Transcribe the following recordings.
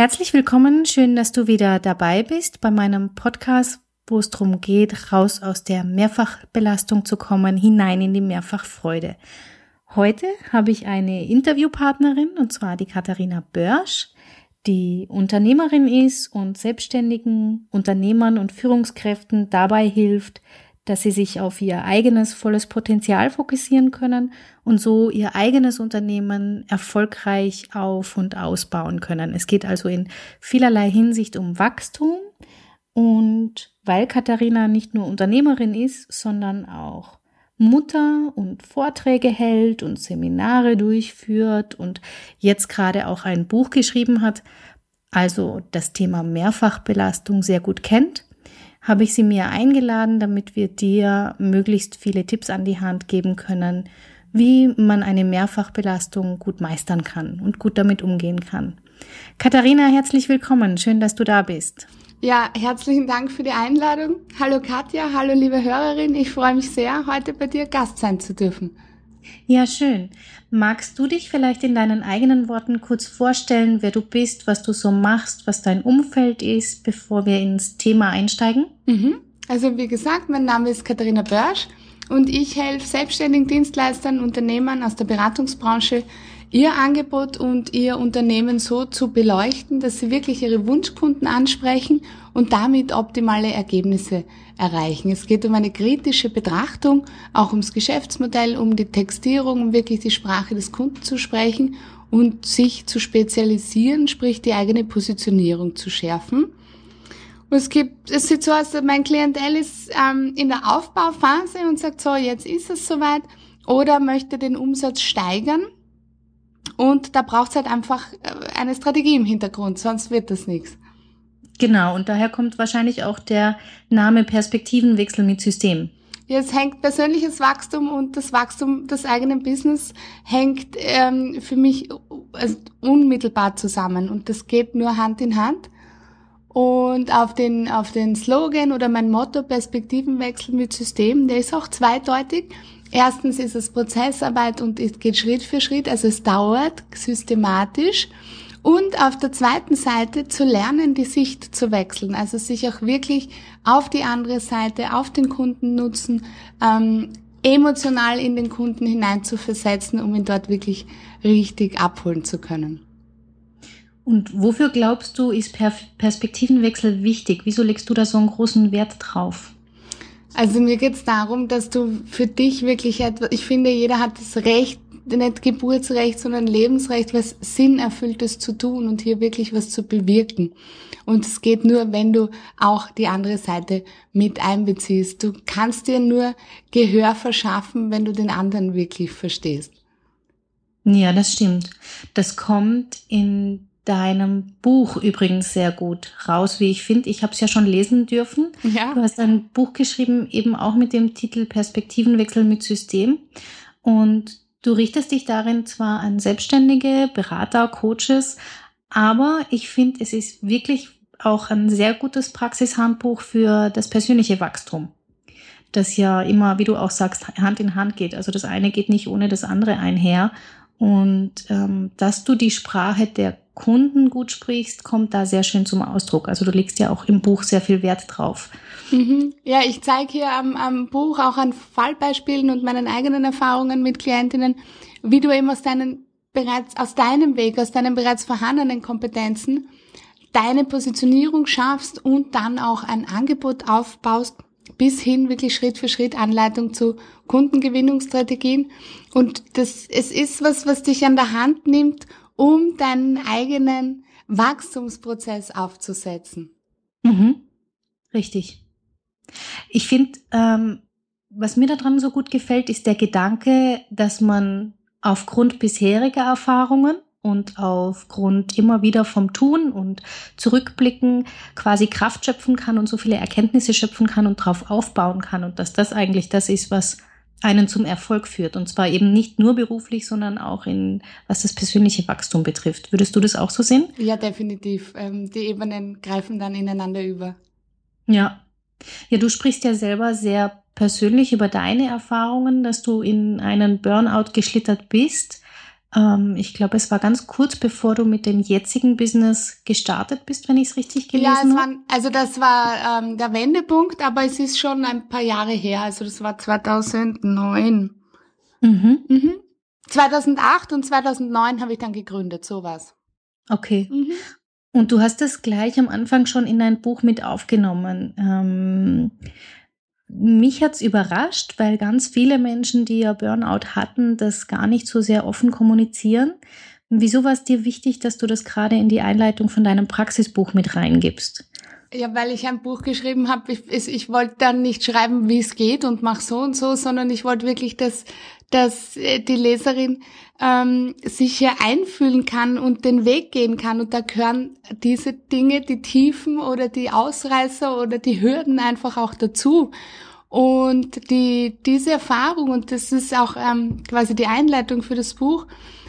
Herzlich willkommen, schön, dass du wieder dabei bist bei meinem Podcast, wo es darum geht, raus aus der Mehrfachbelastung zu kommen, hinein in die Mehrfachfreude. Heute habe ich eine Interviewpartnerin, und zwar die Katharina Börsch, die Unternehmerin ist und selbstständigen Unternehmern und Führungskräften dabei hilft, dass sie sich auf ihr eigenes volles Potenzial fokussieren können und so ihr eigenes Unternehmen erfolgreich auf und ausbauen können. Es geht also in vielerlei Hinsicht um Wachstum und weil Katharina nicht nur Unternehmerin ist, sondern auch Mutter und Vorträge hält und Seminare durchführt und jetzt gerade auch ein Buch geschrieben hat, also das Thema Mehrfachbelastung sehr gut kennt, habe ich sie mir eingeladen, damit wir dir möglichst viele Tipps an die Hand geben können, wie man eine Mehrfachbelastung gut meistern kann und gut damit umgehen kann. Katharina, herzlich willkommen. Schön, dass du da bist. Ja, herzlichen Dank für die Einladung. Hallo Katja, hallo liebe Hörerin. Ich freue mich sehr, heute bei dir Gast sein zu dürfen. Ja, schön. Magst du dich vielleicht in deinen eigenen Worten kurz vorstellen, wer du bist, was du so machst, was dein Umfeld ist, bevor wir ins Thema einsteigen? Mhm. Also wie gesagt, mein Name ist Katharina Börsch und ich helfe selbstständigen Dienstleistern, Unternehmern aus der Beratungsbranche, ihr Angebot und ihr Unternehmen so zu beleuchten, dass sie wirklich ihre Wunschkunden ansprechen und damit optimale Ergebnisse erreichen. Es geht um eine kritische Betrachtung, auch ums Geschäftsmodell, um die Textierung, um wirklich die Sprache des Kunden zu sprechen und sich zu spezialisieren, sprich die eigene Positionierung zu schärfen. Und es gibt, es sieht so aus, mein Klientel ist ähm, in der Aufbauphase und sagt so, jetzt ist es soweit oder möchte den Umsatz steigern und da braucht es halt einfach äh, eine Strategie im Hintergrund, sonst wird das nichts. Genau, und daher kommt wahrscheinlich auch der Name Perspektivenwechsel mit System. Ja, es hängt persönliches Wachstum und das Wachstum des eigenen Business hängt ähm, für mich also unmittelbar zusammen und das geht nur Hand in Hand. Und auf den, auf den Slogan oder mein Motto Perspektivenwechsel mit System, der ist auch zweideutig. Erstens ist es Prozessarbeit und es geht Schritt für Schritt, also es dauert systematisch. Und auf der zweiten Seite zu lernen, die Sicht zu wechseln, also sich auch wirklich auf die andere Seite, auf den Kunden nutzen, ähm, emotional in den Kunden hinein zu versetzen, um ihn dort wirklich richtig abholen zu können. Und wofür glaubst du, ist Perspektivenwechsel wichtig? Wieso legst du da so einen großen Wert drauf? Also mir geht es darum, dass du für dich wirklich etwas, ich finde, jeder hat das Recht, nicht Geburtsrecht, sondern Lebensrecht, was Sinnerfülltes zu tun und hier wirklich was zu bewirken. Und es geht nur, wenn du auch die andere Seite mit einbeziehst. Du kannst dir nur Gehör verschaffen, wenn du den anderen wirklich verstehst. Ja, das stimmt. Das kommt in deinem Buch übrigens sehr gut raus, wie ich finde. Ich habe es ja schon lesen dürfen. Ja. Du hast ein Buch geschrieben, eben auch mit dem Titel Perspektivenwechsel mit System. Und du richtest dich darin zwar an Selbstständige, Berater, Coaches, aber ich finde, es ist wirklich auch ein sehr gutes Praxishandbuch für das persönliche Wachstum. Das ja immer, wie du auch sagst, Hand in Hand geht. Also das eine geht nicht ohne das andere einher. Und ähm, dass du die Sprache der Kunden gut sprichst, kommt da sehr schön zum Ausdruck. Also du legst ja auch im Buch sehr viel Wert drauf. Mhm. Ja, ich zeige hier am, am Buch auch an Fallbeispielen und meinen eigenen Erfahrungen mit Klientinnen, wie du eben aus deinen bereits aus deinem Weg, aus deinen bereits vorhandenen Kompetenzen deine Positionierung schaffst und dann auch ein Angebot aufbaust, bis hin wirklich Schritt für Schritt Anleitung zu Kundengewinnungsstrategien. Und das, es ist was, was dich an der Hand nimmt, um deinen eigenen Wachstumsprozess aufzusetzen. Mhm. Richtig. Ich finde, ähm, was mir daran so gut gefällt, ist der Gedanke, dass man aufgrund bisheriger Erfahrungen und aufgrund immer wieder vom Tun und Zurückblicken quasi Kraft schöpfen kann und so viele Erkenntnisse schöpfen kann und darauf aufbauen kann und dass das eigentlich das ist, was einen zum Erfolg führt und zwar eben nicht nur beruflich, sondern auch in was das persönliche Wachstum betrifft. Würdest du das auch so sehen? Ja, definitiv. Ähm, die Ebenen greifen dann ineinander über. Ja. Ja, du sprichst ja selber sehr persönlich über deine Erfahrungen, dass du in einen Burnout geschlittert bist Ähm, ich glaube, es war ganz kurz bevor du mit dem jetzigen Business gestartet bist, wenn ich es richtig gelesen habe. Ja, war, also das war ähm, der Wendepunkt, aber es ist schon ein paar Jahre her. Also das war 2009. Mhm. Mhm. 2008 und 2009 habe ich dann gegründet, sowas. Okay. Mhm. Und du hast das gleich am Anfang schon in dein Buch mit aufgenommen. Ähm, mich hat's überrascht, weil ganz viele Menschen, die ja Burnout hatten, das gar nicht so sehr offen kommunizieren. Wieso war es dir wichtig, dass du das gerade in die Einleitung von deinem Praxisbuch mit reingibst? Ja, weil ich ein Buch geschrieben habe, ich, ich wollte dann nicht schreiben, wie es geht und mach so und so, sondern ich wollte wirklich, dass, dass äh, die Leserin ähm, sich hier einfühlen kann und den Weg gehen kann. Und da gehören diese Dinge, die Tiefen oder die Ausreißer oder die Hürden einfach auch dazu. Und die, diese Erfahrung, und das ist auch ähm, quasi die Einleitung für das Buch,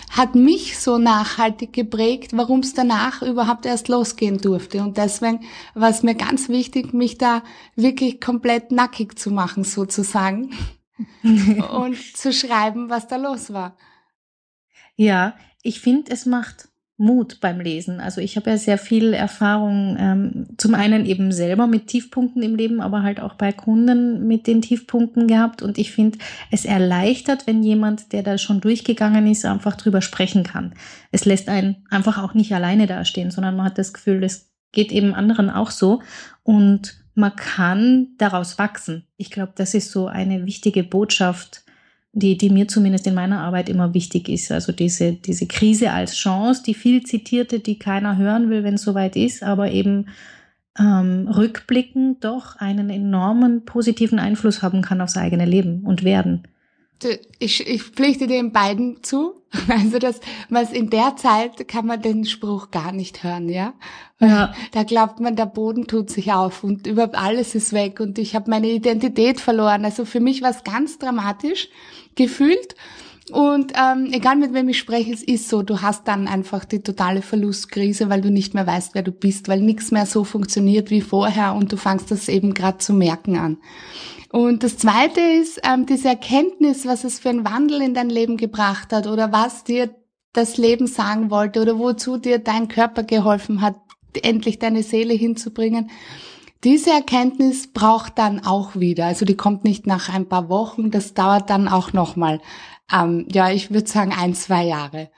hat mich so nachhaltig geprägt, warum es danach überhaupt erst losgehen durfte. Und deswegen war es mir ganz wichtig, mich da wirklich komplett nackig zu machen, sozusagen. Und zu schreiben, was da los war. Ja, ich finde, es macht Mut beim Lesen. Also ich habe ja sehr viel Erfahrung, ähm, zum einen eben selber mit Tiefpunkten im Leben, aber halt auch bei Kunden mit den Tiefpunkten gehabt. Und ich finde, es erleichtert, wenn jemand, der da schon durchgegangen ist, einfach drüber sprechen kann. Es lässt einen einfach auch nicht alleine dastehen, sondern man hat das Gefühl, es geht eben anderen auch so. Und man kann daraus wachsen. Ich glaube, das ist so eine wichtige Botschaft, die, die mir zumindest in meiner Arbeit immer wichtig ist. Also diese, diese Krise als Chance, die viel zitierte, die keiner hören will, wenn es soweit ist, aber eben ähm, rückblickend doch einen enormen positiven Einfluss haben kann aufs eigene Leben und werden. Ich, ich pflichte den beiden zu. Also das, was in der Zeit kann man den Spruch gar nicht hören, ja. ja. Da glaubt man, der Boden tut sich auf und überhaupt alles ist weg und ich habe meine Identität verloren. Also für mich war es ganz dramatisch gefühlt. Und ähm, egal mit wem ich spreche, es ist so, du hast dann einfach die totale Verlustkrise, weil du nicht mehr weißt, wer du bist, weil nichts mehr so funktioniert wie vorher und du fangst das eben gerade zu merken an. Und das Zweite ist ähm, diese Erkenntnis, was es für einen Wandel in dein Leben gebracht hat oder was dir das Leben sagen wollte oder wozu dir dein Körper geholfen hat, endlich deine Seele hinzubringen. Diese Erkenntnis braucht dann auch wieder, also die kommt nicht nach ein paar Wochen, das dauert dann auch nochmal, ähm, ja, ich würde sagen ein, zwei Jahre.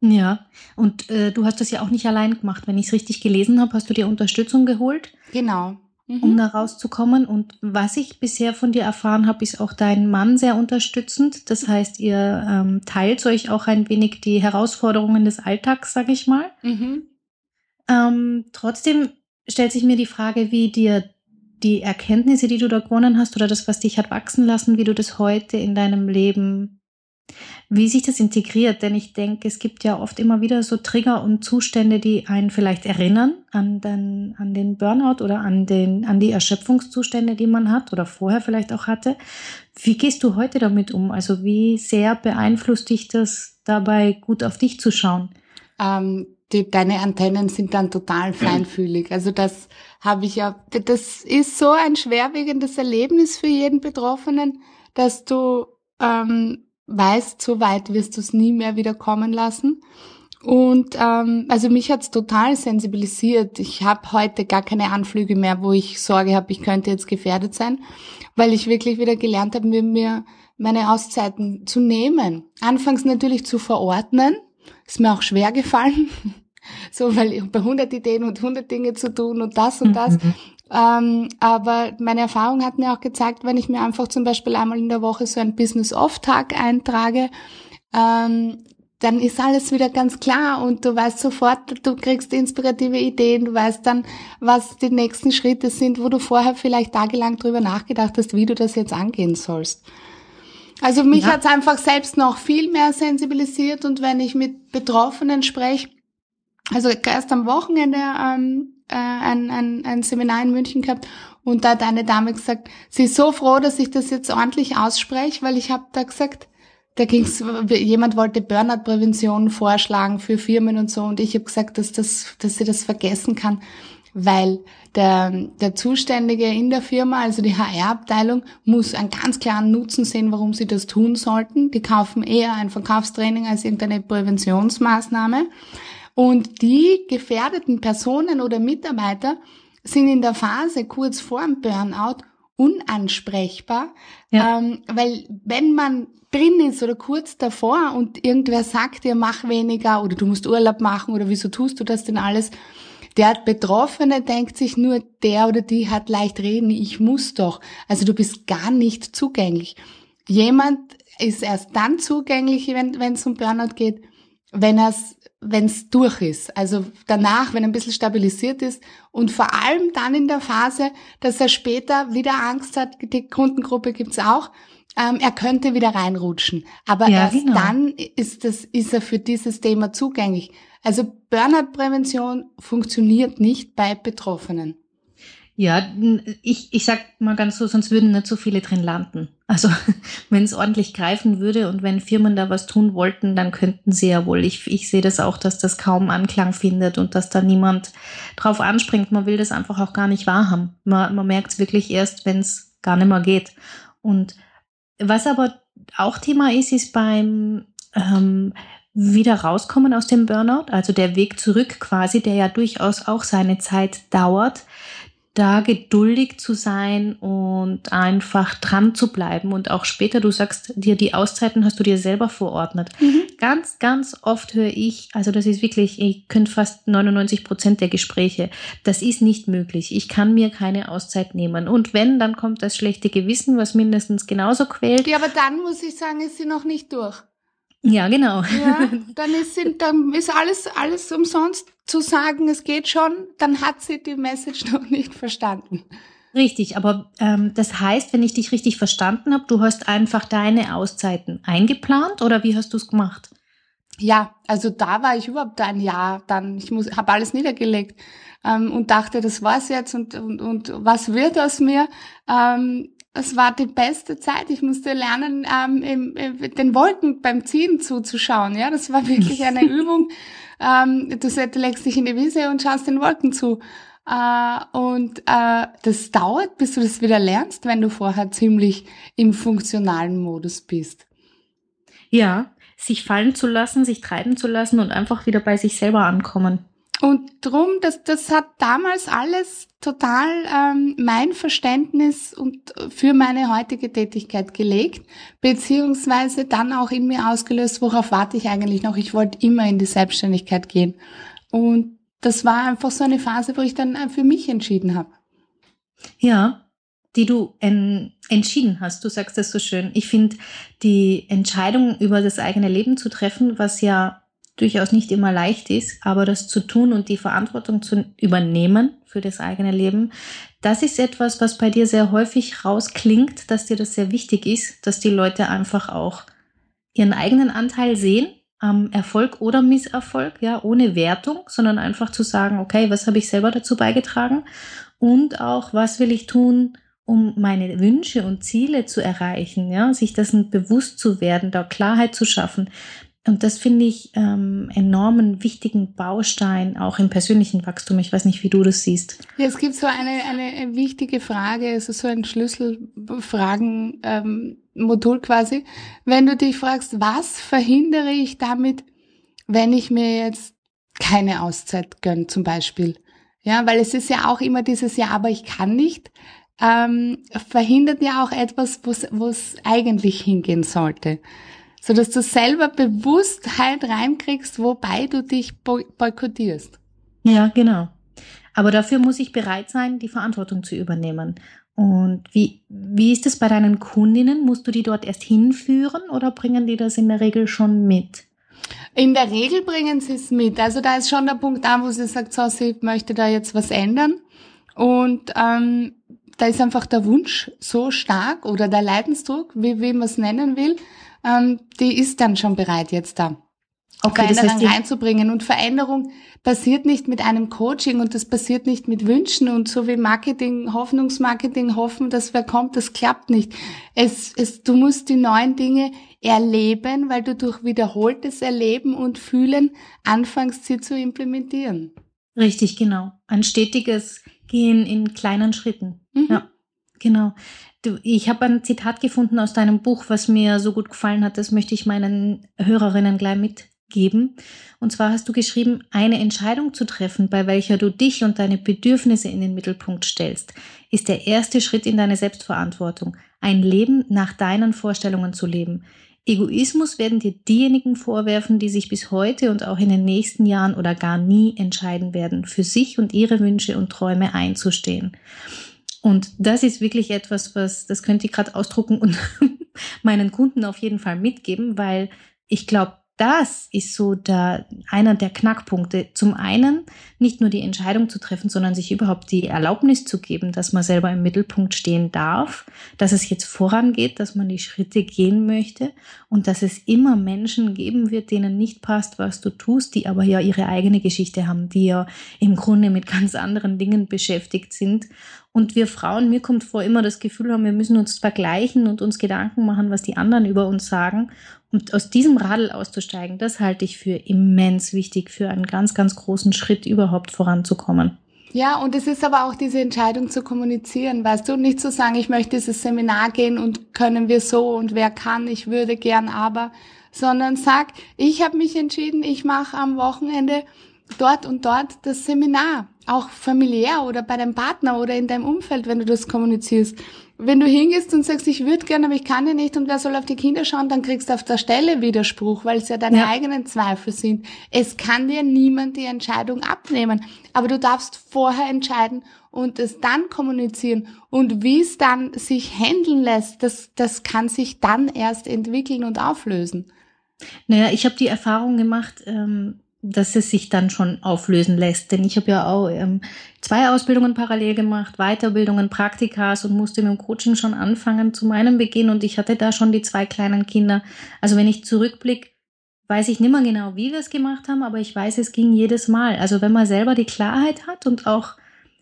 Ja, und äh, du hast das ja auch nicht allein gemacht. Wenn ich es richtig gelesen habe, hast du dir Unterstützung geholt. Genau. Mhm. Um da rauszukommen. Und was ich bisher von dir erfahren habe, ist auch dein Mann sehr unterstützend. Das heißt, ihr ähm, teilt euch auch ein wenig die Herausforderungen des Alltags, sag ich mal. Mhm. Ähm, trotzdem stellt sich mir die Frage, wie dir die Erkenntnisse, die du da gewonnen hast oder das, was dich hat wachsen lassen, wie du das heute in deinem Leben, wie sich das integriert. Denn ich denke, es gibt ja oft immer wieder so Trigger und Zustände, die einen vielleicht erinnern an den, an den Burnout oder an, den, an die Erschöpfungszustände, die man hat oder vorher vielleicht auch hatte. Wie gehst du heute damit um? Also wie sehr beeinflusst dich das dabei, gut auf dich zu schauen? Ähm, die, deine Antennen sind dann total feinfühlig. Also das habe ich ja, das ist so ein schwerwiegendes Erlebnis für jeden Betroffenen, dass du ähm, weißt, so weit wirst du es nie mehr wieder kommen lassen. Und ähm, also mich hat's total sensibilisiert. Ich habe heute gar keine Anflüge mehr, wo ich Sorge habe, ich könnte jetzt gefährdet sein, weil ich wirklich wieder gelernt habe, mir meine Auszeiten zu nehmen. Anfangs natürlich zu verordnen, ist mir auch schwer gefallen. so, weil ich bei 100 Ideen und 100 Dinge zu tun und das und das. Mhm. Ähm, aber meine Erfahrung hat mir auch gezeigt, wenn ich mir einfach zum Beispiel einmal in der Woche so einen Business-Off-Tag eintrage, ähm, dann ist alles wieder ganz klar und du weißt sofort, du kriegst inspirative Ideen, du weißt dann, was die nächsten Schritte sind, wo du vorher vielleicht tagelang drüber nachgedacht hast, wie du das jetzt angehen sollst. Also mich ja. hat's einfach selbst noch viel mehr sensibilisiert und wenn ich mit Betroffenen spreche, also erst am Wochenende ähm, äh, ein, ein, ein Seminar in München gehabt und da hat eine Dame gesagt, sie ist so froh, dass ich das jetzt ordentlich ausspreche, weil ich habe da gesagt, da ging's, jemand wollte Burnout-Prävention vorschlagen für Firmen und so und ich habe gesagt, dass, das, dass sie das vergessen kann. weil der, der Zuständige in der Firma, also die HR-Abteilung, muss einen ganz klaren Nutzen sehen, warum sie das tun sollten. Die kaufen eher ein Verkaufstraining als irgendeine Präventionsmaßnahme. Und die gefährdeten Personen oder Mitarbeiter sind in der Phase kurz vor dem Burnout unansprechbar, ja. ähm, weil wenn man drin ist oder kurz davor und irgendwer sagt dir, mach weniger oder du musst Urlaub machen oder wieso tust du das denn alles, der Betroffene denkt sich nur, der oder die hat leicht reden, ich muss doch. Also du bist gar nicht zugänglich. Jemand ist erst dann zugänglich, wenn es um Burnout geht, wenn es wenn es durch ist. Also danach, wenn ein bisschen stabilisiert ist und vor allem dann in der Phase, dass er später wieder Angst hat, die Kundengruppe gibt's auch, ähm, er könnte wieder reinrutschen. Aber ja, erst genau. dann ist, das, ist er für dieses Thema zugänglich. Also Burnout-Prävention funktioniert nicht bei Betroffenen. Ja, ich, ich sag mal ganz so, sonst würden nicht so viele drin landen. Also wenn es ordentlich greifen würde und wenn Firmen da was tun wollten, dann könnten sie ja wohl. Ich, ich sehe das auch, dass das kaum Anklang findet und dass da niemand drauf anspringt. Man will das einfach auch gar nicht wahrhaben. Man, man merkt es wirklich erst, wenn es gar nicht mehr geht. Und was aber auch Thema ist, ist beim ähm, wieder rauskommen aus dem Burnout, also der Weg zurück quasi, der ja durchaus auch seine Zeit dauert, da geduldig zu sein und einfach dran zu bleiben und auch später, du sagst dir, die Auszeiten hast du dir selber verordnet. Mhm. Ganz, ganz oft höre ich, also das ist wirklich, ich könnte fast 99 Prozent der Gespräche, das ist nicht möglich. Ich kann mir keine Auszeit nehmen. Und wenn, dann kommt das schlechte Gewissen, was mindestens genauso quält. Ja, aber dann muss ich sagen, ist sie noch nicht durch. Ja, genau. Ja, dann ist, dann ist alles, alles umsonst zu sagen, es geht schon, dann hat sie die Message noch nicht verstanden. Richtig, aber ähm, das heißt, wenn ich dich richtig verstanden habe, du hast einfach deine Auszeiten eingeplant oder wie hast du es gemacht? Ja, also da war ich überhaupt ein Jahr dann. Ich muss, habe alles niedergelegt ähm, und dachte, das war's jetzt und, und, und was wird aus mir? Ähm, es war die beste Zeit. Ich musste lernen, ähm, im, im, den Wolken beim Ziehen zuzuschauen. Ja, das war wirklich eine Übung. Ähm, du legst dich in die Wiese und schaust den Wolken zu. Äh, und äh, das dauert, bis du das wieder lernst, wenn du vorher ziemlich im funktionalen Modus bist. Ja, sich fallen zu lassen, sich treiben zu lassen und einfach wieder bei sich selber ankommen. Und drum, das, das hat damals alles total ähm, mein Verständnis und für meine heutige Tätigkeit gelegt, beziehungsweise dann auch in mir ausgelöst, worauf warte ich eigentlich noch? Ich wollte immer in die Selbstständigkeit gehen. Und das war einfach so eine Phase, wo ich dann äh, für mich entschieden habe. Ja, die du en entschieden hast. Du sagst das so schön. Ich finde, die Entscheidung über das eigene Leben zu treffen, was ja durchaus nicht immer leicht ist, aber das zu tun und die Verantwortung zu übernehmen für das eigene Leben, das ist etwas, was bei dir sehr häufig rausklingt, dass dir das sehr wichtig ist, dass die Leute einfach auch ihren eigenen Anteil sehen am Erfolg oder Misserfolg, ja, ohne Wertung, sondern einfach zu sagen, okay, was habe ich selber dazu beigetragen und auch, was will ich tun, um meine Wünsche und Ziele zu erreichen, ja, sich dessen bewusst zu werden, da Klarheit zu schaffen. Und das finde ich ähm, enormen wichtigen Baustein auch im persönlichen Wachstum. Ich weiß nicht, wie du das siehst. Ja, es gibt so eine, eine wichtige Frage, ist so ein Schlüsselfragen-Modul ähm, quasi. Wenn du dich fragst, was verhindere ich damit, wenn ich mir jetzt keine Auszeit gönne, zum Beispiel? Ja, weil es ist ja auch immer dieses Ja, aber ich kann nicht. Ähm, verhindert ja auch etwas, wo es eigentlich hingehen sollte so dass du selber Bewusstheit reinkriegst, wobei du dich boykottierst. Ja, genau. Aber dafür muss ich bereit sein, die Verantwortung zu übernehmen. Und wie, wie ist es bei deinen Kundinnen? Musst du die dort erst hinführen oder bringen die das in der Regel schon mit? In der Regel bringen sie es mit. Also da ist schon der Punkt da, wo sie sagt, so, sie möchte da jetzt was ändern. Und ähm, da ist einfach der Wunsch so stark oder der Leidensdruck, wie, wie man es nennen will, ähm, die ist dann schon bereit jetzt da. Okay, Veränderung das heißt, reinzubringen. Und Veränderung passiert nicht mit einem Coaching und das passiert nicht mit Wünschen und so wie Marketing, Hoffnungsmarketing, hoffen, dass wer kommt, das klappt nicht. Es, es, du musst die neuen Dinge erleben, weil du durch wiederholtes Erleben und Fühlen anfängst, sie zu implementieren. Richtig, genau. Ein stetiges Gehen in kleinen Schritten. Mhm. Ja, genau. Du, ich habe ein Zitat gefunden aus deinem Buch, was mir so gut gefallen hat. Das möchte ich meinen Hörerinnen gleich mitgeben. Und zwar hast du geschrieben, eine Entscheidung zu treffen, bei welcher du dich und deine Bedürfnisse in den Mittelpunkt stellst, ist der erste Schritt in deine Selbstverantwortung. Ein Leben nach deinen Vorstellungen zu leben. Egoismus werden dir diejenigen vorwerfen, die sich bis heute und auch in den nächsten Jahren oder gar nie entscheiden werden, für sich und ihre Wünsche und Träume einzustehen. Und das ist wirklich etwas, was, das könnt ihr gerade ausdrucken und meinen Kunden auf jeden Fall mitgeben, weil ich glaube, das ist so der, einer der Knackpunkte. Zum einen nicht nur die Entscheidung zu treffen, sondern sich überhaupt die Erlaubnis zu geben, dass man selber im Mittelpunkt stehen darf, dass es jetzt vorangeht, dass man die Schritte gehen möchte und dass es immer Menschen geben wird, denen nicht passt, was du tust, die aber ja ihre eigene Geschichte haben, die ja im Grunde mit ganz anderen Dingen beschäftigt sind. Und wir Frauen, mir kommt vor, immer das Gefühl haben, wir müssen uns vergleichen und uns Gedanken machen, was die anderen über uns sagen. Und aus diesem Radl auszusteigen, das halte ich für immens wichtig, für einen ganz, ganz großen Schritt überhaupt voranzukommen. Ja, und es ist aber auch diese Entscheidung zu kommunizieren, weißt du, nicht zu sagen, ich möchte dieses Seminar gehen und können wir so und wer kann, ich würde gern aber, sondern sag, ich habe mich entschieden, ich mache am Wochenende dort und dort das Seminar, auch familiär oder bei deinem Partner oder in deinem Umfeld, wenn du das kommunizierst wenn du hingehst und sagst, ich würde gerne, aber ich kann ja nicht und wer soll auf die Kinder schauen, dann kriegst du auf der Stelle Widerspruch, weil es ja deine ja. eigenen Zweifel sind. Es kann dir niemand die Entscheidung abnehmen, aber du darfst vorher entscheiden und es dann kommunizieren und wie es dann sich handeln lässt, das, das kann sich dann erst entwickeln und auflösen. Naja, ich habe die Erfahrung gemacht, ähm dass es sich dann schon auflösen lässt. Denn ich habe ja auch ähm, zwei Ausbildungen parallel gemacht, Weiterbildungen, Praktikas und musste mit dem Coaching schon anfangen zu meinem Beginn und ich hatte da schon die zwei kleinen Kinder. Also wenn ich zurückblicke, weiß ich nicht mehr genau, wie wir es gemacht haben, aber ich weiß, es ging jedes Mal. Also wenn man selber die Klarheit hat und auch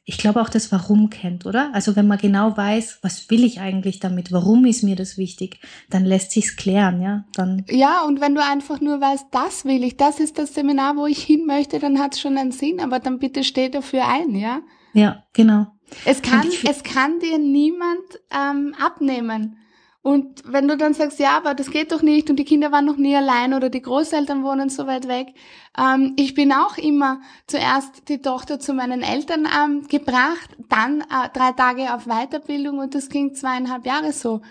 ich glaube auch das Warum kennt, oder? Also wenn man genau weiß, was will ich eigentlich damit, warum ist mir das wichtig, dann lässt sich's klären, ja? Dann ja, und wenn du einfach nur weißt, das will ich, das ist das Seminar, wo ich hin möchte, dann hat's schon einen Sinn, aber dann bitte steh dafür ein, ja? Ja, genau. Es kann, es kann dir niemand ähm, abnehmen. Und wenn du dann sagst, ja, aber das geht doch nicht und die Kinder waren noch nie allein oder die Großeltern wohnen so weit weg. Ähm, ich bin auch immer zuerst die Tochter zu meinen Eltern ähm, gebracht, dann äh, drei Tage auf Weiterbildung und das ging zweieinhalb Jahre so.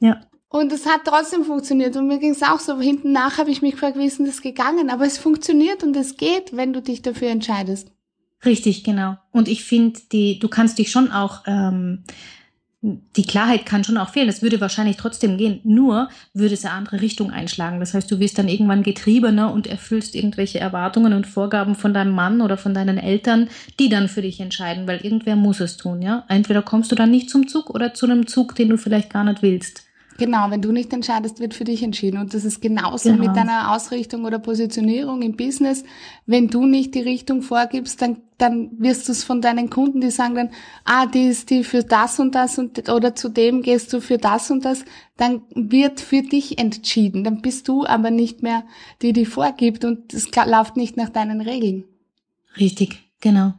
Ja. Und es hat trotzdem funktioniert. Und mir ging es auch so. Hinten nach habe ich mich gefragt, wie ist denn das gegangen? Aber es funktioniert und es geht, wenn du dich dafür entscheidest. Richtig, genau. Und ich finde, die, du kannst dich schon auch ähm, die Klarheit kann schon auch fehlen. Es würde wahrscheinlich trotzdem gehen. Nur würde es eine andere Richtung einschlagen. Das heißt, du wirst dann irgendwann getriebener und erfüllst irgendwelche Erwartungen und Vorgaben von deinem Mann oder von deinen Eltern, die dann für dich entscheiden, weil irgendwer muss es tun, ja. Entweder kommst du dann nicht zum Zug oder zu einem Zug, den du vielleicht gar nicht willst. Genau, wenn du nicht entscheidest, wird für dich entschieden. Und das ist genauso genau. mit deiner Ausrichtung oder Positionierung im Business. Wenn du nicht die Richtung vorgibst, dann, dann wirst du es von deinen Kunden, die sagen dann, ah, die ist die für das und das und, oder zu dem gehst du für das und das, dann wird für dich entschieden. Dann bist du aber nicht mehr die, die vorgibt und es läuft nicht nach deinen Regeln. Richtig, genau.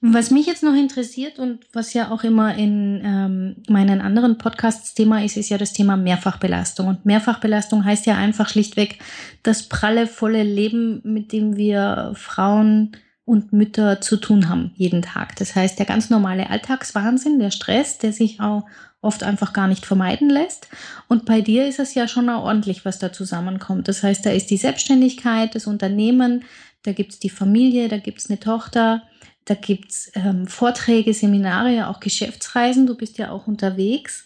Was mich jetzt noch interessiert und was ja auch immer in ähm, meinen anderen Podcasts Thema ist, ist ja das Thema Mehrfachbelastung. Und Mehrfachbelastung heißt ja einfach schlichtweg das pralle, volle Leben, mit dem wir Frauen und Mütter zu tun haben jeden Tag. Das heißt, der ganz normale Alltagswahnsinn, der Stress, der sich auch oft einfach gar nicht vermeiden lässt. Und bei dir ist es ja schon ordentlich, was da zusammenkommt. Das heißt, da ist die Selbstständigkeit, das Unternehmen, da gibt's die Familie, da gibt's eine Tochter, da gibt's ähm, Vorträge, Seminare, auch Geschäftsreisen. Du bist ja auch unterwegs.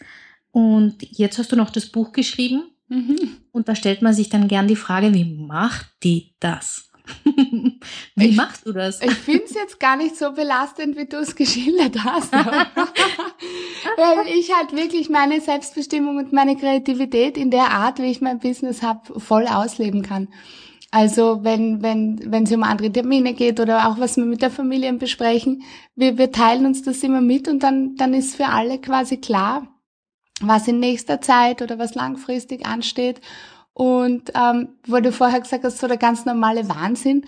Und jetzt hast du noch das Buch geschrieben. Mhm. Und da stellt man sich dann gern die Frage, wie macht die das? wie ich, machst du das? Ich finde es jetzt gar nicht so belastend, wie du es geschildert hast. Weil ich halt wirklich meine Selbstbestimmung und meine Kreativität in der Art, wie ich mein Business habe, voll ausleben kann. Also wenn wenn wenn es um andere Termine geht oder auch was wir mit der Familie besprechen, wir, wir teilen uns das immer mit und dann dann ist für alle quasi klar, was in nächster Zeit oder was langfristig ansteht. Und ähm, du vorher gesagt hast, so der ganz normale Wahnsinn,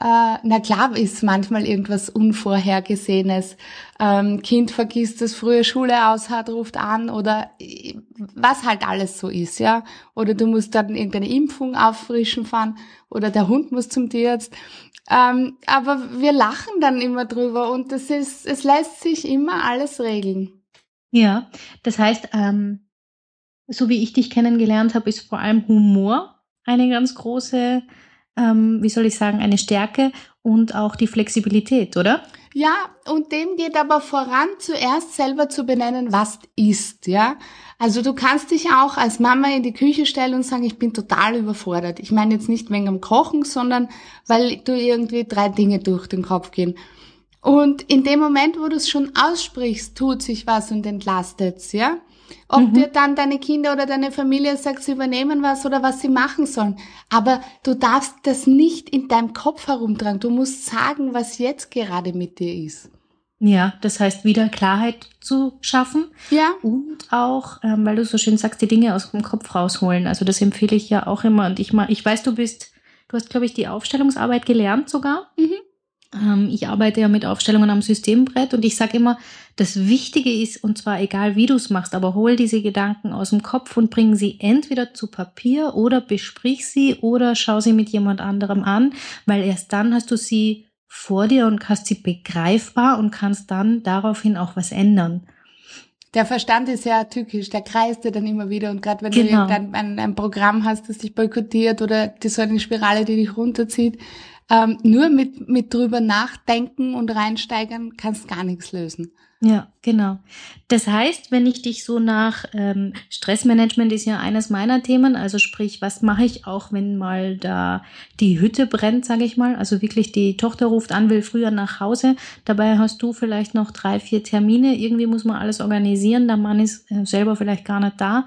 äh, na klar ist manchmal irgendwas Unvorhergesehenes. Ähm, kind vergisst das frühe Schule aus hat, ruft an oder äh, was halt alles so ist, ja. Oder du musst dann irgendeine Impfung auffrischen fahren oder der Hund muss zum Tierarzt. Ähm, aber wir lachen dann immer drüber und das ist, es lässt sich immer alles regeln. Ja, das heißt, ähm, so wie ich dich kennengelernt habe, ist vor allem Humor eine ganz große ähm, wie soll ich sagen, eine Stärke und auch die Flexibilität, oder? Ja, und dem geht aber voran, zuerst selber zu benennen, was ist, ja. Also du kannst dich auch als Mama in die Küche stellen und sagen, ich bin total überfordert. Ich meine jetzt nicht wegen am Kochen, sondern weil du irgendwie drei Dinge durch den Kopf gehen. Und in dem Moment, wo du es schon aussprichst, tut sich was und entlastet's, ja. Ob mhm. dir dann deine Kinder oder deine Familie sagt, sie übernehmen was oder was sie machen sollen. Aber du darfst das nicht in deinem Kopf herumtragen. Du musst sagen, was jetzt gerade mit dir ist. Ja, das heißt, wieder Klarheit zu schaffen. Ja. Und auch, ähm, weil du so schön sagst, die Dinge aus dem Kopf rausholen. Also das empfehle ich ja auch immer. Und ich mal, ich weiß, du bist, du hast, glaube ich, die Aufstellungsarbeit gelernt sogar. Mhm. Ähm, ich arbeite ja mit Aufstellungen am Systembrett und ich sage immer, das Wichtige ist, und zwar egal wie du es machst, aber hol diese Gedanken aus dem Kopf und bring sie entweder zu Papier oder besprich sie oder schau sie mit jemand anderem an, weil erst dann hast du sie vor dir und hast sie begreifbar und kannst dann daraufhin auch was ändern. Der Verstand ist ja tückisch, der kreist dir dann immer wieder und gerade wenn genau. du irgendein ein, ein Programm hast, das dich boykottiert oder die so eine Spirale, die dich runterzieht, ähm, nur mit, mit drüber nachdenken und reinsteigern kannst gar nichts lösen. Ja, genau. Das heißt, wenn ich dich so nach ähm, Stressmanagement ist ja eines meiner Themen, also sprich, was mache ich auch, wenn mal da die Hütte brennt, sage ich mal, also wirklich die Tochter ruft an, will früher nach Hause, dabei hast du vielleicht noch drei, vier Termine, irgendwie muss man alles organisieren, der Mann ist äh, selber vielleicht gar nicht da.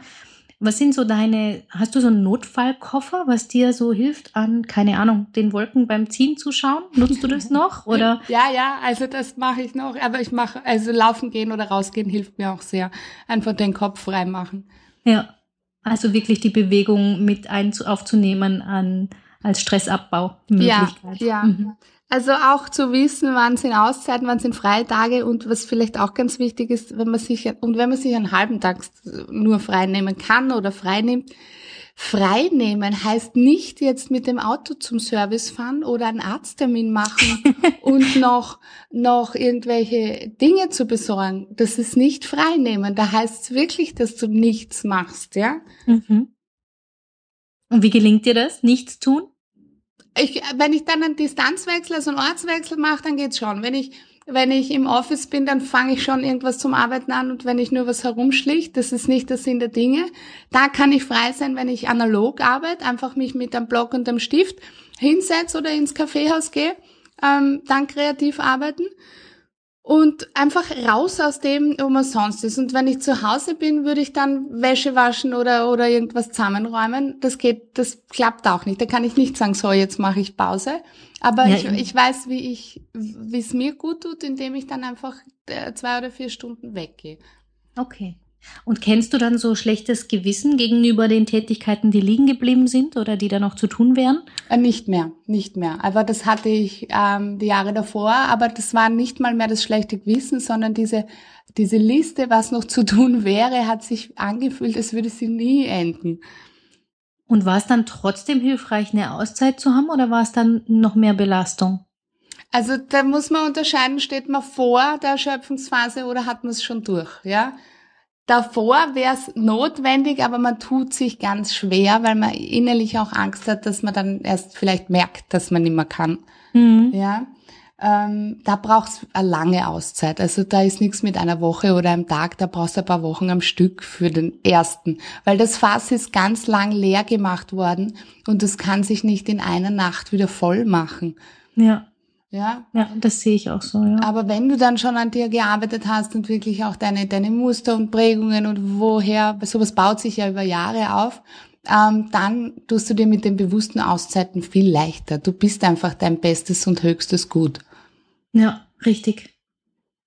Was sind so deine, hast du so einen Notfallkoffer, was dir so hilft an, keine Ahnung, den Wolken beim Ziehen zu schauen? Nutzt du das noch oder? ja, ja, also das mache ich noch, aber ich mache, also laufen gehen oder rausgehen hilft mir auch sehr. Einfach den Kopf frei machen. Ja, also wirklich die Bewegung mit ein aufzunehmen an, als Stressabbau. Ja, ja. Mhm. Also auch zu wissen, wann sind Auszeiten, wann sind Freitage und was vielleicht auch ganz wichtig ist, wenn man sich, und wenn man sich einen halben Tag nur frei nehmen kann oder frei nimmt, frei nehmen heißt nicht jetzt mit dem Auto zum Service fahren oder einen Arzttermin machen und noch, noch irgendwelche Dinge zu besorgen. Das ist nicht frei nehmen. Da heißt es wirklich, dass du nichts machst, ja? Mhm. Und wie gelingt dir das? Nichts tun? Ich, wenn ich dann einen Distanzwechsel, also einen Ortswechsel mache, dann geht's schon. Wenn ich, wenn ich im Office bin, dann fange ich schon irgendwas zum Arbeiten an und wenn ich nur was herumschlicht, das ist nicht der Sinn der Dinge. Da kann ich frei sein, wenn ich analog arbeite, einfach mich mit einem Block und einem Stift hinsetze oder ins Kaffeehaus gehe, ähm, dann kreativ arbeiten und einfach raus aus dem, wo man sonst ist. Und wenn ich zu Hause bin, würde ich dann Wäsche waschen oder, oder irgendwas zusammenräumen. Das geht, das klappt auch nicht. Da kann ich nicht sagen, so, jetzt mache ich Pause. Aber ja, ich, ich weiß, wie ich, wie es mir gut tut, indem ich dann einfach äh, zwei oder vier Stunden weggehe. Okay. Und kennst du dann so schlechtes Gewissen gegenüber den Tätigkeiten, die liegen geblieben sind oder die da noch zu tun wären? Äh, nicht mehr, nicht mehr. Aber das hatte ich ähm, die Jahre davor, aber das war nicht mal mehr das schlechte Gewissen, sondern diese, diese Liste, was noch zu tun wäre, hat sich angefühlt, als würde sie nie enden. Und war es dann trotzdem hilfreich, eine Auszeit zu haben oder war es dann noch mehr Belastung? Also da muss man unterscheiden, steht man vor der Erschöpfungsphase oder hat man es schon durch, ja? Davor wäre es notwendig, aber man tut sich ganz schwer, weil man innerlich auch Angst hat, dass man dann erst vielleicht merkt, dass man nicht mehr kann. Mhm. Ja, ähm, da braucht's eine lange Auszeit. Also da ist nichts mit einer Woche oder einem Tag, da brauchst du ein paar Wochen am Stück für den ersten, weil das Fass ist ganz lang leer gemacht worden und das kann sich nicht in einer Nacht wieder voll machen. Ja. Ja. Ja, das sehe ich auch so, ja. Aber wenn du dann schon an dir gearbeitet hast und wirklich auch deine, deine Muster und Prägungen und woher, sowas baut sich ja über Jahre auf, ähm, dann tust du dir mit den bewussten Auszeiten viel leichter. Du bist einfach dein bestes und höchstes Gut. Ja, richtig.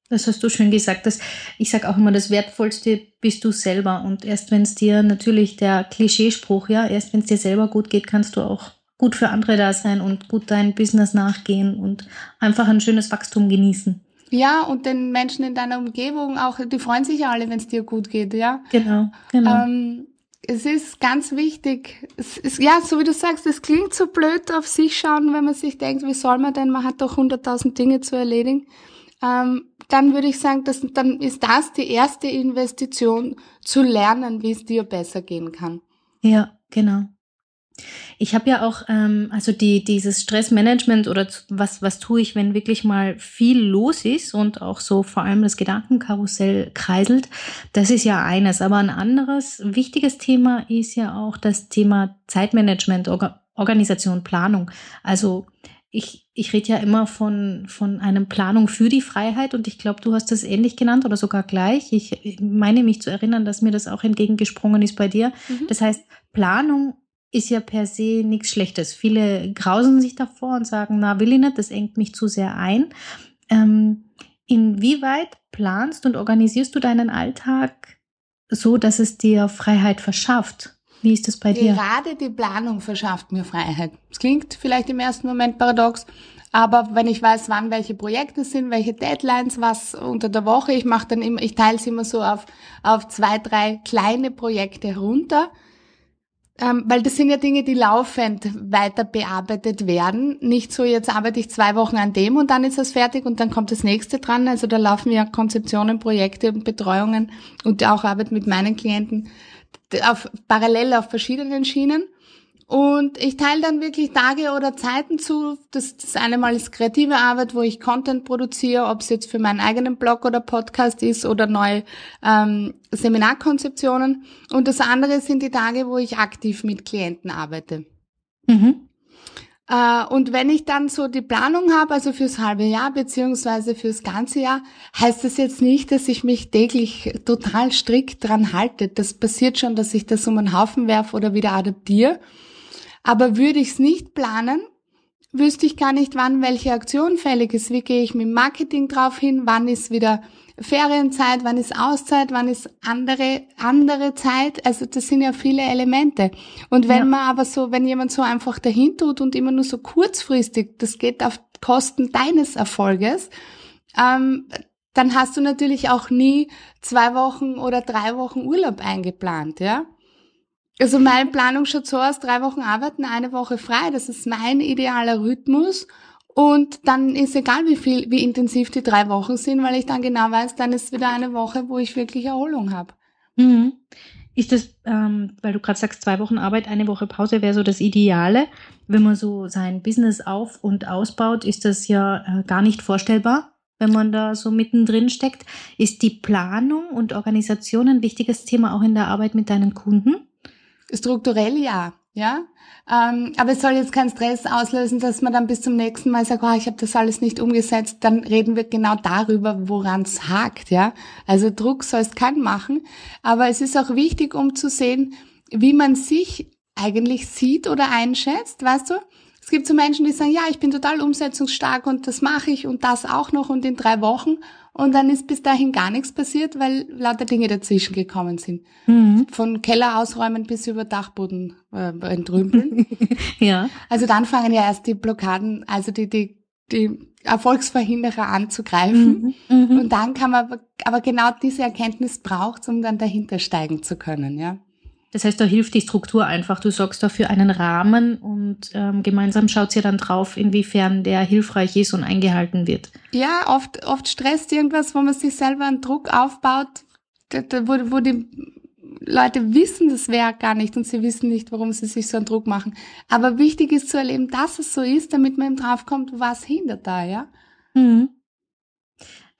Das hast du schön gesagt. Das, ich sage auch immer, das Wertvollste bist du selber. Und erst wenn es dir natürlich der Klischeespruch, ja, erst wenn es dir selber gut geht, kannst du auch gut für andere da sein und gut dein Business nachgehen und einfach ein schönes Wachstum genießen. Ja, und den Menschen in deiner Umgebung auch, die freuen sich ja alle, wenn es dir gut geht, ja. Genau, genau. Ähm, es ist ganz wichtig, es ist, ja, so wie du sagst, es klingt so blöd auf sich schauen, wenn man sich denkt, wie soll man denn, man hat doch hunderttausend Dinge zu erledigen. Ähm, dann würde ich sagen, dass, dann ist das die erste Investition, zu lernen, wie es dir besser gehen kann. Ja, genau. Ich habe ja auch, ähm, also die, dieses Stressmanagement oder was, was tue ich, wenn wirklich mal viel los ist und auch so vor allem das Gedankenkarussell kreiselt, das ist ja eines. Aber ein anderes wichtiges Thema ist ja auch das Thema Zeitmanagement, Orga Organisation, Planung. Also ich, ich rede ja immer von, von einem Planung für die Freiheit und ich glaube, du hast das ähnlich genannt oder sogar gleich. Ich meine mich zu erinnern, dass mir das auch entgegengesprungen ist bei dir. Mhm. Das heißt, Planung ist ja per se nichts Schlechtes. Viele grausen sich davor und sagen, na, will ich nicht, das engt mich zu sehr ein. Ähm, inwieweit planst und organisierst du deinen Alltag so, dass es dir Freiheit verschafft? Wie ist das bei dir? Gerade die Planung verschafft mir Freiheit. Es klingt vielleicht im ersten Moment paradox, aber wenn ich weiß, wann welche Projekte sind, welche Deadlines, was unter der Woche, ich mache dann immer, ich teile es immer so auf, auf zwei, drei kleine Projekte herunter ähm, weil das sind ja Dinge, die laufend weiter bearbeitet werden. Nicht so, jetzt arbeite ich zwei Wochen an dem und dann ist das fertig und dann kommt das nächste dran. Also da laufen ja Konzeptionen, Projekte und Betreuungen und auch Arbeit mit meinen Klienten auf, parallel auf verschiedenen Schienen. Und ich teile dann wirklich Tage oder Zeiten zu. Das, das eine Mal ist kreative Arbeit, wo ich Content produziere, ob es jetzt für meinen eigenen Blog oder Podcast ist oder neue ähm, Seminarkonzeptionen. Und das andere sind die Tage, wo ich aktiv mit Klienten arbeite. Mhm. Äh, und wenn ich dann so die Planung habe, also fürs halbe Jahr beziehungsweise fürs ganze Jahr, heißt das jetzt nicht, dass ich mich täglich total strikt dran halte. Das passiert schon, dass ich das um einen Haufen werfe oder wieder adaptiere. Aber würde ich es nicht planen, wüsste ich gar nicht, wann welche Aktion fällig ist. Wie gehe ich mit Marketing drauf hin? Wann ist wieder Ferienzeit? Wann ist Auszeit? Wann ist andere, andere Zeit? Also das sind ja viele Elemente. Und wenn ja. man aber so, wenn jemand so einfach dahin tut und immer nur so kurzfristig, das geht auf Kosten deines Erfolges, ähm, dann hast du natürlich auch nie zwei Wochen oder drei Wochen Urlaub eingeplant, ja? Also meine Planung schaut so aus, drei Wochen arbeiten, eine Woche frei. Das ist mein idealer Rhythmus. Und dann ist egal, wie viel, wie intensiv die drei Wochen sind, weil ich dann genau weiß, dann ist wieder eine Woche, wo ich wirklich Erholung habe. Mhm. Ist das, ähm, weil du gerade sagst, zwei Wochen Arbeit, eine Woche Pause wäre so das Ideale. Wenn man so sein Business auf und ausbaut, ist das ja äh, gar nicht vorstellbar, wenn man da so mittendrin steckt. Ist die Planung und Organisation ein wichtiges Thema auch in der Arbeit mit deinen Kunden? Strukturell ja, ja. Ähm, aber es soll jetzt keinen Stress auslösen, dass man dann bis zum nächsten Mal sagt, oh, ich habe das alles nicht umgesetzt. Dann reden wir genau darüber, woran es hakt, ja. Also Druck soll es keinen machen. Aber es ist auch wichtig, um zu sehen, wie man sich eigentlich sieht oder einschätzt, weißt du? Es gibt so Menschen, die sagen, ja, ich bin total umsetzungsstark und das mache ich und das auch noch und in drei Wochen. Und dann ist bis dahin gar nichts passiert, weil lauter Dinge dazwischen gekommen sind. Mhm. Von Keller ausräumen bis über Dachboden äh, entrümpeln. ja. Also dann fangen ja erst die Blockaden, also die, die, die Erfolgsverhinderer anzugreifen. Mhm. Mhm. Und dann kann man, aber genau diese Erkenntnis braucht um dann dahinter steigen zu können, ja. Das heißt, da hilft die Struktur einfach. Du sorgst dafür einen Rahmen und ähm, gemeinsam schaut ihr dann drauf, inwiefern der hilfreich ist und eingehalten wird. Ja, oft, oft stresst irgendwas, wo man sich selber einen Druck aufbaut, wo, wo die Leute wissen das wäre gar nicht und sie wissen nicht, warum sie sich so einen Druck machen. Aber wichtig ist zu erleben, dass es so ist, damit man eben draufkommt, was hindert da, ja? Mhm.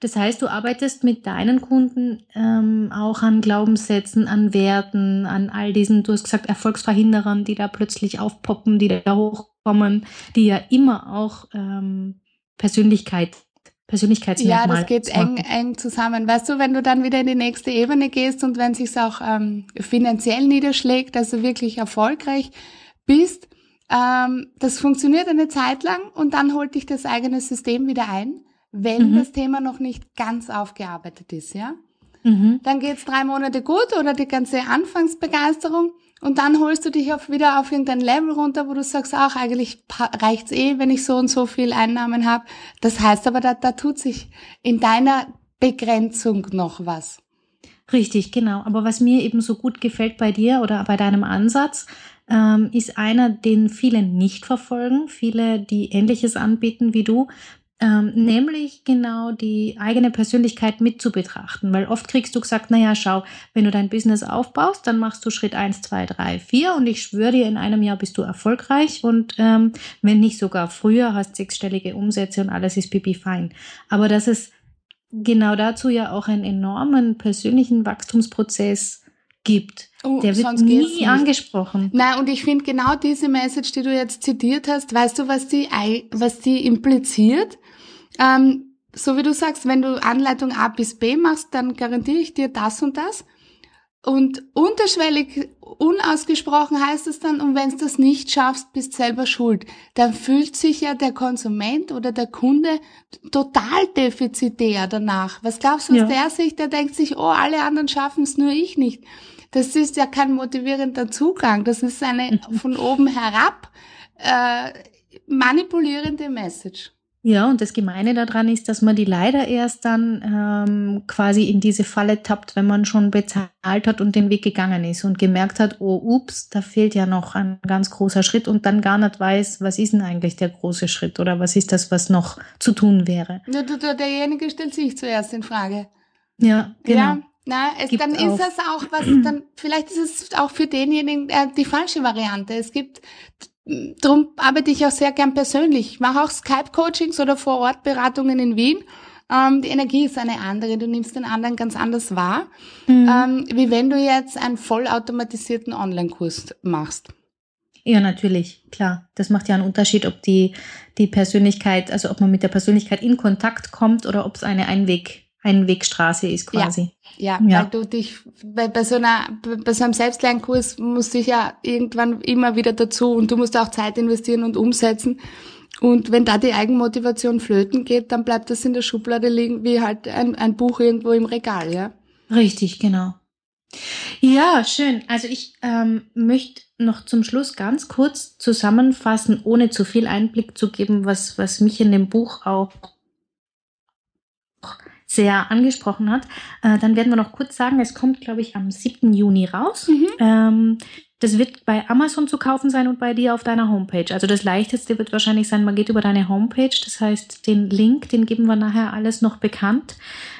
Das heißt, du arbeitest mit deinen Kunden ähm, auch an Glaubenssätzen, an Werten, an all diesen, du hast gesagt, Erfolgsverhinderern, die da plötzlich aufpoppen, die da hochkommen, die ja immer auch ähm, Persönlichkeit Persönlichkeitsmerkmal. Ja, das geht eng, eng zusammen. Weißt du, wenn du dann wieder in die nächste Ebene gehst und wenn sich's auch ähm, finanziell niederschlägt, also wirklich erfolgreich bist, ähm, das funktioniert eine Zeit lang und dann holt dich das eigene System wieder ein wenn mhm. das Thema noch nicht ganz aufgearbeitet ist, ja. Mhm. Dann geht's drei Monate gut oder die ganze Anfangsbegeisterung und dann holst du dich auf, wieder auf irgendein Level runter, wo du sagst, ach, eigentlich reicht's eh, wenn ich so und so viel Einnahmen habe. Das heißt aber, da, da tut sich in deiner Begrenzung noch was. Richtig, genau. Aber was mir eben so gut gefällt bei dir oder bei deinem Ansatz, ähm, ist einer, den viele nicht verfolgen, viele, die Ähnliches anbieten wie du, ähm, nämlich genau die eigene Persönlichkeit mit zu betrachten. Weil oft kriegst du gesagt, naja, schau, wenn du dein Business aufbaust, dann machst du Schritt eins, zwei, drei, vier und ich schwöre dir, in einem Jahr bist du erfolgreich und ähm, wenn nicht sogar früher, hast sechsstellige Umsätze und alles ist pipi fein. Aber dass es genau dazu ja auch einen enormen persönlichen Wachstumsprozess gibt. Oh, der wird nie angesprochen. Nein, und ich finde genau diese Message, die du jetzt zitiert hast, weißt du, was die, was die impliziert? Ähm, so wie du sagst, wenn du Anleitung A bis B machst, dann garantiere ich dir das und das. Und unterschwellig, unausgesprochen heißt es dann, und wenn du das nicht schaffst, bist selber schuld. Dann fühlt sich ja der Konsument oder der Kunde total defizitär danach. Was glaubst du, was ja. der sich, der denkt sich, oh, alle anderen schaffen es, nur ich nicht. Das ist ja kein motivierender Zugang. Das ist eine von oben herab äh, manipulierende Message. Ja, und das Gemeine daran ist, dass man die leider erst dann ähm, quasi in diese Falle tappt, wenn man schon bezahlt hat und den Weg gegangen ist und gemerkt hat, oh, ups, da fehlt ja noch ein ganz großer Schritt und dann gar nicht weiß, was ist denn eigentlich der große Schritt oder was ist das, was noch zu tun wäre. Ja, derjenige stellt sich zuerst in Frage. Ja, genau. Ja, na, es, dann ist es auch was, dann, vielleicht ist es auch für denjenigen äh, die falsche Variante. Es gibt Darum arbeite ich auch sehr gern persönlich. Ich mache auch Skype-Coachings oder Vor-Ort-Beratungen in Wien. Ähm, die Energie ist eine andere. Du nimmst den anderen ganz anders wahr, mhm. ähm, wie wenn du jetzt einen vollautomatisierten Online-Kurs machst. Ja, natürlich, klar. Das macht ja einen Unterschied, ob die, die Persönlichkeit, also ob man mit der Persönlichkeit in Kontakt kommt oder ob es eine Einweg, Einwegstraße ist quasi. Ja, ja, weil du dich bei, bei so einer bei so einem Selbstlernkurs musst du dich ja irgendwann immer wieder dazu und du musst auch Zeit investieren und umsetzen. Und wenn da die Eigenmotivation flöten geht, dann bleibt das in der Schublade liegen wie halt ein, ein Buch irgendwo im Regal, ja. Richtig, genau. Ja, schön. Also ich ähm, möchte noch zum Schluss ganz kurz zusammenfassen, ohne zu viel Einblick zu geben, was, was mich in dem Buch auch sehr angesprochen hat. Äh, dann werden wir noch kurz sagen, es kommt, glaube ich, am 7. Juni raus. Mhm. Ähm, das wird bei Amazon zu kaufen sein und bei dir auf deiner Homepage. Also das leichteste wird wahrscheinlich sein, man geht über deine Homepage. Das heißt, den Link, den geben wir nachher alles noch bekannt.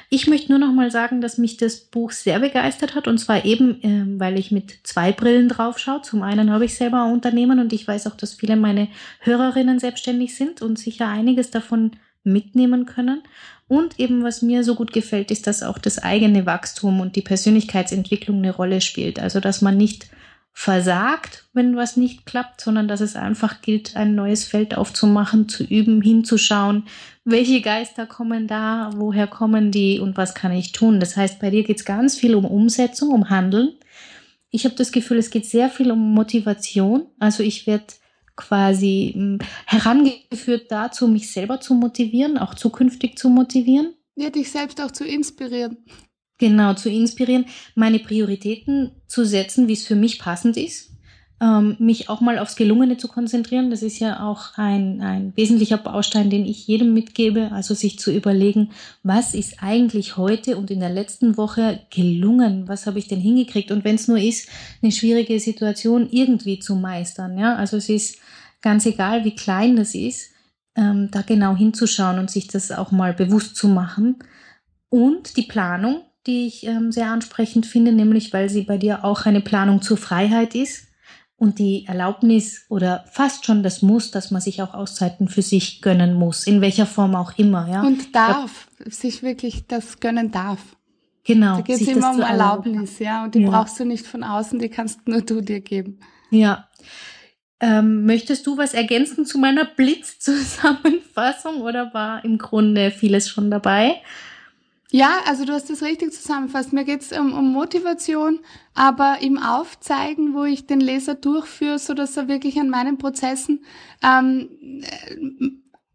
Ich möchte nur noch mal sagen, dass mich das Buch sehr begeistert hat und zwar eben, äh, weil ich mit zwei Brillen drauf schaue. Zum einen habe ich selber ein Unternehmen und ich weiß auch, dass viele meine Hörerinnen selbstständig sind und sicher einiges davon mitnehmen können. Und eben, was mir so gut gefällt, ist, dass auch das eigene Wachstum und die Persönlichkeitsentwicklung eine Rolle spielt. Also, dass man nicht versagt, wenn was nicht klappt, sondern dass es einfach gilt, ein neues Feld aufzumachen, zu üben, hinzuschauen, welche Geister kommen da, woher kommen die und was kann ich tun. Das heißt, bei dir geht es ganz viel um Umsetzung, um Handeln. Ich habe das Gefühl, es geht sehr viel um Motivation. Also ich werde quasi hm, herangeführt dazu, mich selber zu motivieren, auch zukünftig zu motivieren. Ja, dich selbst auch zu inspirieren. Genau, zu inspirieren, meine Prioritäten zu setzen, wie es für mich passend ist ähm, mich auch mal aufs Gelungene zu konzentrieren. Das ist ja auch ein, ein wesentlicher Baustein, den ich jedem mitgebe. Also sich zu überlegen, was ist eigentlich heute und in der letzten Woche gelungen? Was habe ich denn hingekriegt? Und wenn es nur ist, eine schwierige Situation irgendwie zu meistern. Ja, also es ist ganz egal, wie klein das ist, ähm, da genau hinzuschauen und sich das auch mal bewusst zu machen. Und die Planung, die ich ähm, sehr ansprechend finde, nämlich weil sie bei dir auch eine Planung zur Freiheit ist und die Erlaubnis oder fast schon das Muss, dass man sich auch Auszeiten für sich gönnen muss, in welcher Form auch immer. Ja? Und darf, glaub, sich wirklich das gönnen darf. Genau. Da geht es immer um Erlaubnis, ja. Und die ja. brauchst du nicht von außen, die kannst nur du dir geben. Ja. Ähm, möchtest du was ergänzen zu meiner Blitzzusammenfassung oder war im Grunde vieles schon dabei? Ja, also du hast das richtig zusammenfasst. Mir geht es um, um Motivation, aber im Aufzeigen, wo ich den Leser durchführe, so dass er wirklich an meinen Prozessen ähm,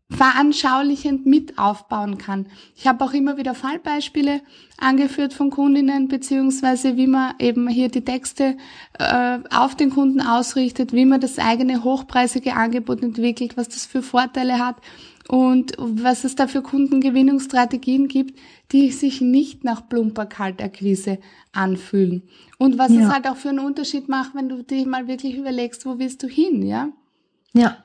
veranschaulichend mit aufbauen kann. Ich habe auch immer wieder Fallbeispiele angeführt von Kundinnen, beziehungsweise wie man eben hier die Texte äh, auf den Kunden ausrichtet, wie man das eigene hochpreisige Angebot entwickelt, was das für Vorteile hat und was es da für Kundengewinnungsstrategien gibt, die sich nicht nach plumper Kaltakquise anfühlen. Und was ja. es halt auch für einen Unterschied macht, wenn du dich mal wirklich überlegst, wo willst du hin, ja? Ja,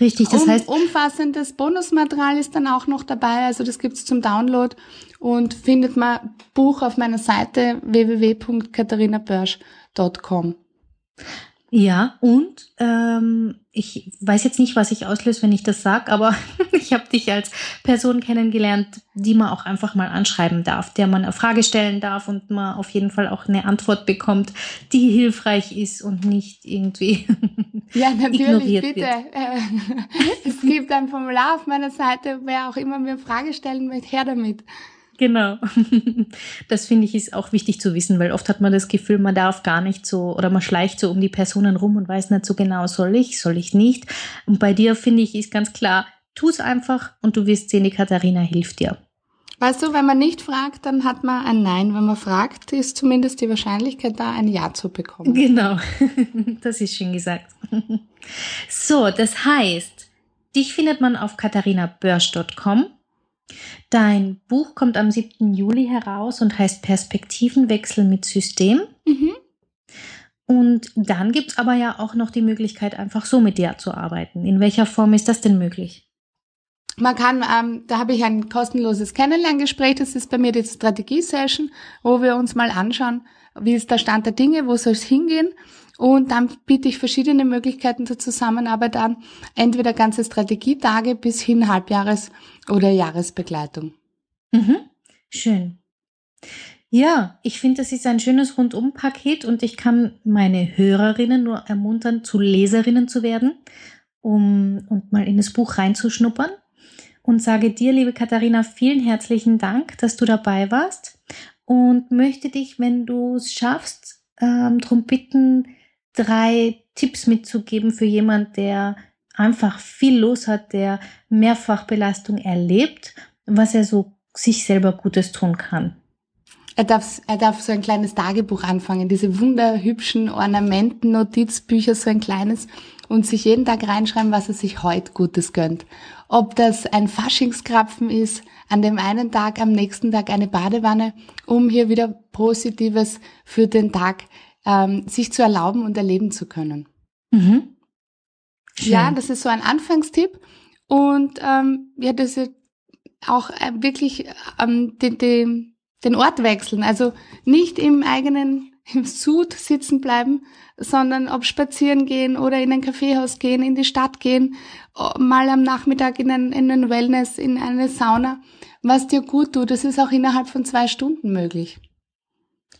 Richtig, das um, heißt. Umfassendes Bonusmaterial ist dann auch noch dabei, also das gibt's zum Download und findet man Buch auf meiner Seite www.katharinabörsch.com. Ja, und ähm, ich weiß jetzt nicht, was ich auslöse, wenn ich das sag, aber ich habe dich als Person kennengelernt, die man auch einfach mal anschreiben darf, der man eine Frage stellen darf und man auf jeden Fall auch eine Antwort bekommt, die hilfreich ist und nicht irgendwie ja, natürlich, bitte. Wird. Es gibt ein Formular auf meiner Seite, wer auch immer mir eine Frage stellen möchte, her damit. Genau. Das finde ich ist auch wichtig zu wissen, weil oft hat man das Gefühl, man darf gar nicht so oder man schleicht so um die Personen rum und weiß nicht so genau, soll ich, soll ich nicht. Und bei dir finde ich ist ganz klar, tu es einfach und du wirst sehen, die Katharina hilft dir. Weißt du, wenn man nicht fragt, dann hat man ein Nein. Wenn man fragt, ist zumindest die Wahrscheinlichkeit da, ein Ja zu bekommen. Genau, das ist schön gesagt. So, das heißt, dich findet man auf katharinabörsch.com Dein Buch kommt am 7. Juli heraus und heißt Perspektivenwechsel mit System. Mhm. Und dann gibt es aber ja auch noch die Möglichkeit, einfach so mit dir zu arbeiten. In welcher Form ist das denn möglich? Man kann, ähm, da habe ich ein kostenloses Kennenlerngespräch, das ist bei mir die Strategie-Session, wo wir uns mal anschauen, wie ist der Stand der Dinge, wo soll es hingehen und dann biete ich verschiedene Möglichkeiten zur Zusammenarbeit an, entweder ganze Strategietage bis hin Halbjahres- oder Jahresbegleitung. Mhm. Schön. Ja, ich finde, das ist ein schönes Rundum-Paket und ich kann meine Hörerinnen nur ermuntern, zu Leserinnen zu werden, um und mal in das Buch reinzuschnuppern. Und sage dir, liebe Katharina, vielen herzlichen Dank, dass du dabei warst und möchte dich, wenn du es schaffst, ähm, darum bitten, drei Tipps mitzugeben für jemand, der einfach viel los hat, der Mehrfachbelastung erlebt, was er so sich selber Gutes tun kann. Er darf, er darf so ein kleines Tagebuch anfangen, diese wunderhübschen Ornamenten, Notizbücher, so ein kleines und sich jeden Tag reinschreiben, was er sich heute Gutes gönnt. Ob das ein Faschingskrapfen ist, an dem einen Tag, am nächsten Tag eine Badewanne, um hier wieder Positives für den Tag ähm, sich zu erlauben und erleben zu können. Mhm. Ja, das ist so ein Anfangstipp. Und ähm, ja, das ist auch äh, wirklich ähm, den, den, den Ort wechseln. Also nicht im eigenen im Sud sitzen bleiben, sondern ob spazieren gehen oder in ein Kaffeehaus gehen, in die Stadt gehen, mal am Nachmittag in ein, in ein Wellness, in eine Sauna, was dir gut tut. Das ist auch innerhalb von zwei Stunden möglich.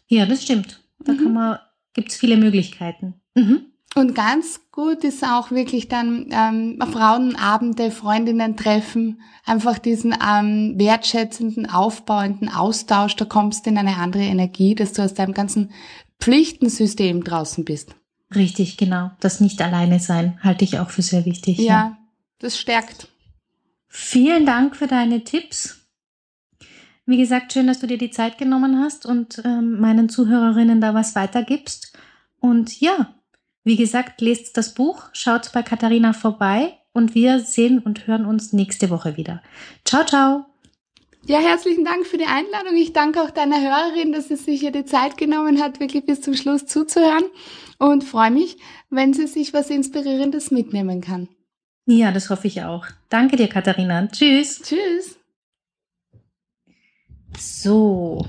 Ja, das stimmt. Da mhm. kann man gibt es viele Möglichkeiten. Mhm. Und ganz gut ist auch wirklich dann ähm, Frauenabende, Freundinnen treffen, einfach diesen ähm, wertschätzenden, aufbauenden Austausch, da kommst du in eine andere Energie, dass du aus deinem ganzen Pflichtensystem draußen bist. Richtig, genau. Das nicht alleine sein halte ich auch für sehr wichtig. Ja, ja. das stärkt. Vielen Dank für deine Tipps. Wie gesagt, schön, dass du dir die Zeit genommen hast und ähm, meinen Zuhörerinnen da was weitergibst. Und ja, wie gesagt, lest das Buch, schaut bei Katharina vorbei und wir sehen und hören uns nächste Woche wieder. Ciao, ciao! Ja, herzlichen Dank für die Einladung. Ich danke auch deiner Hörerin, dass sie sich hier die Zeit genommen hat, wirklich bis zum Schluss zuzuhören und freue mich, wenn sie sich was Inspirierendes mitnehmen kann. Ja, das hoffe ich auch. Danke dir, Katharina. Tschüss. Tschüss. So,